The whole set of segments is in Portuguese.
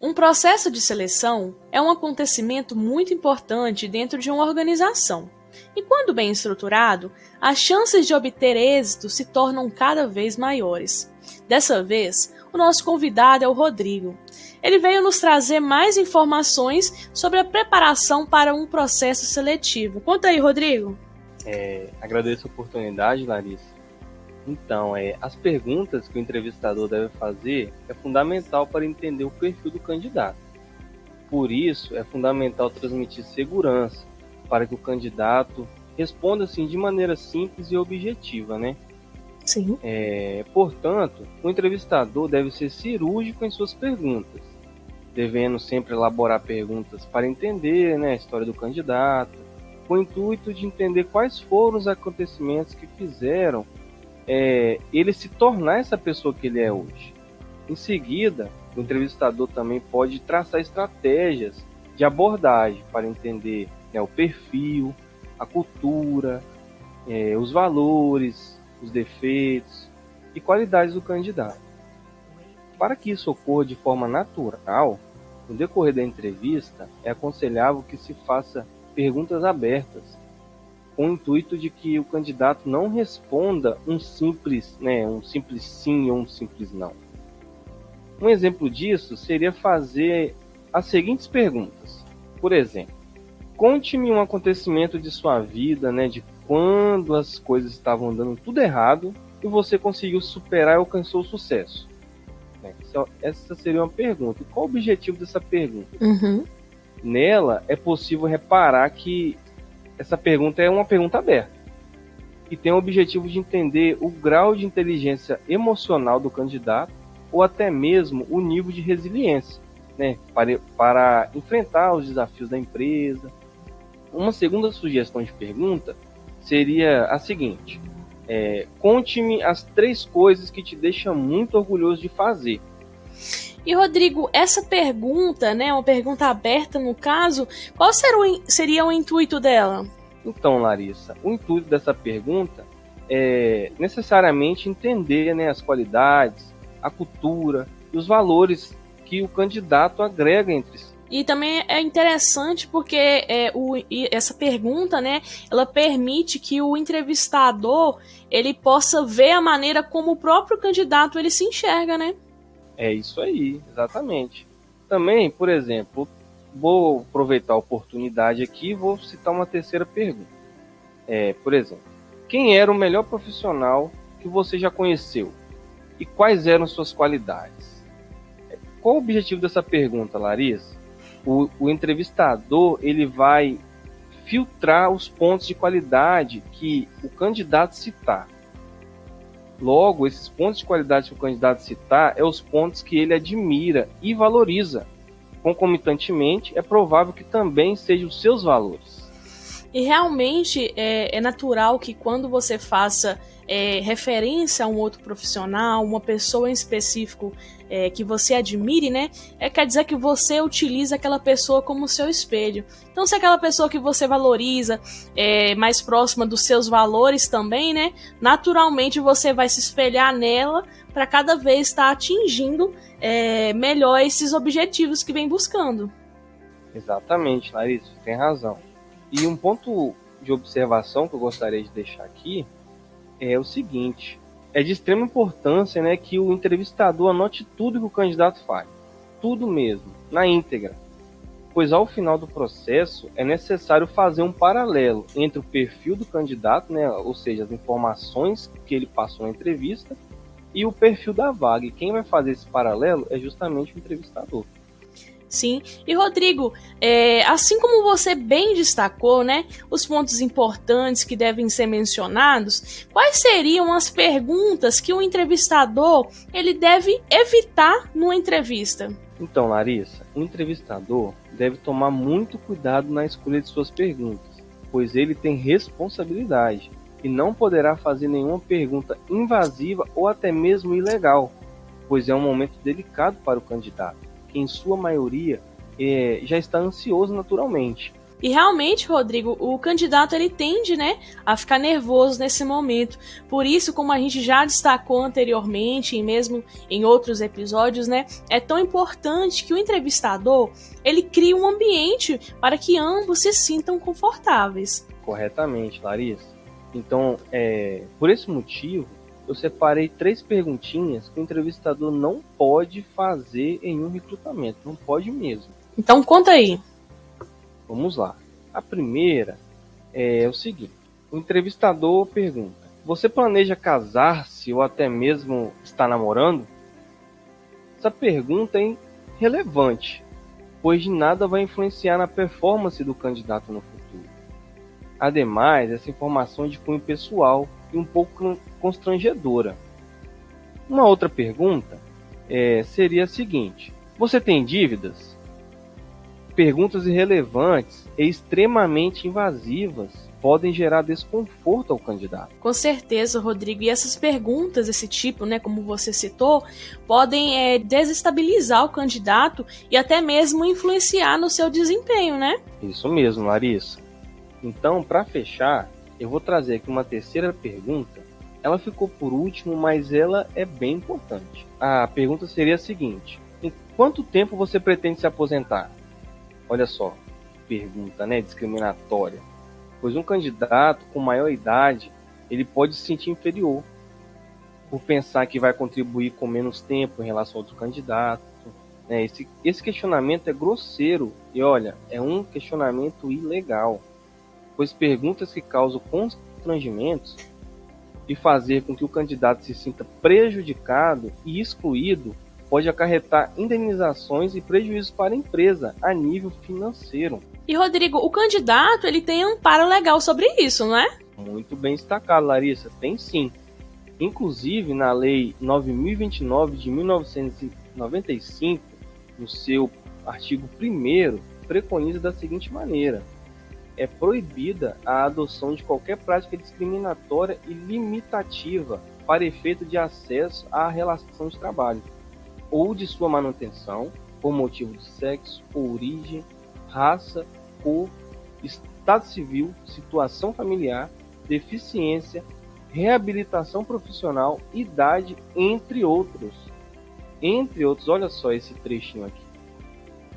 Um processo de seleção é um acontecimento muito importante dentro de uma organização. E quando bem estruturado, as chances de obter êxito se tornam cada vez maiores. Dessa vez, o nosso convidado é o Rodrigo. Ele veio nos trazer mais informações sobre a preparação para um processo seletivo. Conta aí, Rodrigo. É, agradeço a oportunidade, Larissa. Então, é, as perguntas que o entrevistador deve fazer é fundamental para entender o perfil do candidato. Por isso, é fundamental transmitir segurança para que o candidato responda assim de maneira simples e objetiva, né? Sim. É, portanto, o entrevistador deve ser cirúrgico em suas perguntas, devendo sempre elaborar perguntas para entender né, a história do candidato, com o intuito de entender quais foram os acontecimentos que fizeram é, ele se tornar essa pessoa que ele é hoje. Em seguida, o entrevistador também pode traçar estratégias de abordagem para entender né, o perfil, a cultura, é, os valores, os defeitos e qualidades do candidato. Para que isso ocorra de forma natural, no decorrer da entrevista, é aconselhável que se faça perguntas abertas com o intuito de que o candidato não responda um simples, né, um simples sim ou um simples não. Um exemplo disso seria fazer as seguintes perguntas. Por exemplo, conte-me um acontecimento de sua vida, né, de quando as coisas estavam dando tudo errado e você conseguiu superar e alcançou o sucesso. Né, essa seria uma pergunta. E qual o objetivo dessa pergunta? Uhum. Nela é possível reparar que essa pergunta é uma pergunta aberta e tem o objetivo de entender o grau de inteligência emocional do candidato ou até mesmo o nível de resiliência, né, para, para enfrentar os desafios da empresa. Uma segunda sugestão de pergunta seria a seguinte: é, conte-me as três coisas que te deixam muito orgulhoso de fazer. E Rodrigo, essa pergunta, né, uma pergunta aberta no caso, qual seria o intuito dela? Então, Larissa, o intuito dessa pergunta é necessariamente entender né, as qualidades, a cultura e os valores que o candidato agrega entre si. E também é interessante porque é, o, essa pergunta, né, ela permite que o entrevistador ele possa ver a maneira como o próprio candidato ele se enxerga, né? É isso aí, exatamente. Também, por exemplo, vou aproveitar a oportunidade aqui e vou citar uma terceira pergunta. É, por exemplo, quem era o melhor profissional que você já conheceu? E quais eram suas qualidades? Qual o objetivo dessa pergunta, Larissa? O, o entrevistador ele vai filtrar os pontos de qualidade que o candidato citar. Logo, esses pontos de qualidade que o candidato citar é os pontos que ele admira e valoriza. Concomitantemente, é provável que também sejam os seus valores. E realmente é, é natural que quando você faça é, referência a um outro profissional, uma pessoa em específico é, que você admire, né? É, quer dizer que você utiliza aquela pessoa como seu espelho. Então, se é aquela pessoa que você valoriza é mais próxima dos seus valores também, né? Naturalmente você vai se espelhar nela para cada vez estar atingindo é, melhor esses objetivos que vem buscando. Exatamente, Larissa, tem razão. E um ponto de observação que eu gostaria de deixar aqui é o seguinte: é de extrema importância né, que o entrevistador anote tudo que o candidato faz, tudo mesmo, na íntegra, pois ao final do processo é necessário fazer um paralelo entre o perfil do candidato, né, ou seja, as informações que ele passou na entrevista, e o perfil da vaga. E quem vai fazer esse paralelo é justamente o entrevistador. Sim. E Rodrigo, é, assim como você bem destacou, né, os pontos importantes que devem ser mencionados, quais seriam as perguntas que o entrevistador ele deve evitar numa entrevista? Então, Larissa, o entrevistador deve tomar muito cuidado na escolha de suas perguntas, pois ele tem responsabilidade e não poderá fazer nenhuma pergunta invasiva ou até mesmo ilegal, pois é um momento delicado para o candidato que em sua maioria é, já está ansioso naturalmente. E realmente, Rodrigo, o candidato ele tende, né, a ficar nervoso nesse momento. Por isso, como a gente já destacou anteriormente e mesmo em outros episódios, né, é tão importante que o entrevistador ele crie um ambiente para que ambos se sintam confortáveis. Corretamente, Larissa. Então, é, por esse motivo, eu separei três perguntinhas que o entrevistador não pode fazer em um recrutamento, não pode mesmo. Então, conta aí. Vamos lá. A primeira é o seguinte: o entrevistador pergunta: Você planeja casar-se ou até mesmo está namorando? Essa pergunta é relevante, pois de nada vai influenciar na performance do candidato no futuro. Ademais, essa informação é de cunho pessoal e um pouco constrangedora. Uma outra pergunta é, seria a seguinte: Você tem dívidas? Perguntas irrelevantes e extremamente invasivas podem gerar desconforto ao candidato. Com certeza, Rodrigo. E essas perguntas desse tipo, né, como você citou, podem é, desestabilizar o candidato e até mesmo influenciar no seu desempenho, né? Isso mesmo, Larissa. Então, para fechar, eu vou trazer aqui uma terceira pergunta. Ela ficou por último, mas ela é bem importante. A pergunta seria a seguinte: em quanto tempo você pretende se aposentar? Olha só, pergunta, né, discriminatória. Pois um candidato com maior idade, ele pode se sentir inferior por pensar que vai contribuir com menos tempo em relação a outro candidato. Né? Esse, esse questionamento é grosseiro e, olha, é um questionamento ilegal, pois perguntas que causam constrangimentos e fazer com que o candidato se sinta prejudicado e excluído pode acarretar indenizações e prejuízos para a empresa a nível financeiro. E Rodrigo, o candidato ele tem amparo legal sobre isso, não é? Muito bem destacado, Larissa, tem sim. Inclusive na lei 9029 de 1995, no seu artigo 1 preconiza da seguinte maneira: é proibida a adoção de qualquer prática discriminatória e limitativa para efeito de acesso à relação de trabalho ou de sua manutenção por motivo de sexo origem, raça, cor, estado civil, situação familiar, deficiência, reabilitação profissional, idade, entre outros. Entre outros, olha só esse trechinho aqui.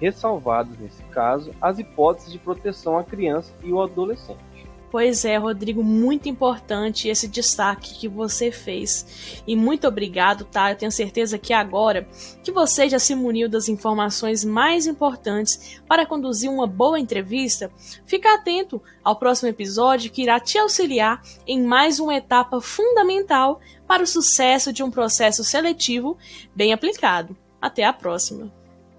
Ressalvados, nesse caso, as hipóteses de proteção à criança e ao adolescente. Pois é, Rodrigo, muito importante esse destaque que você fez. E muito obrigado, tá? Eu tenho certeza que agora que você já se muniu das informações mais importantes para conduzir uma boa entrevista, fica atento ao próximo episódio que irá te auxiliar em mais uma etapa fundamental para o sucesso de um processo seletivo bem aplicado. Até a próxima!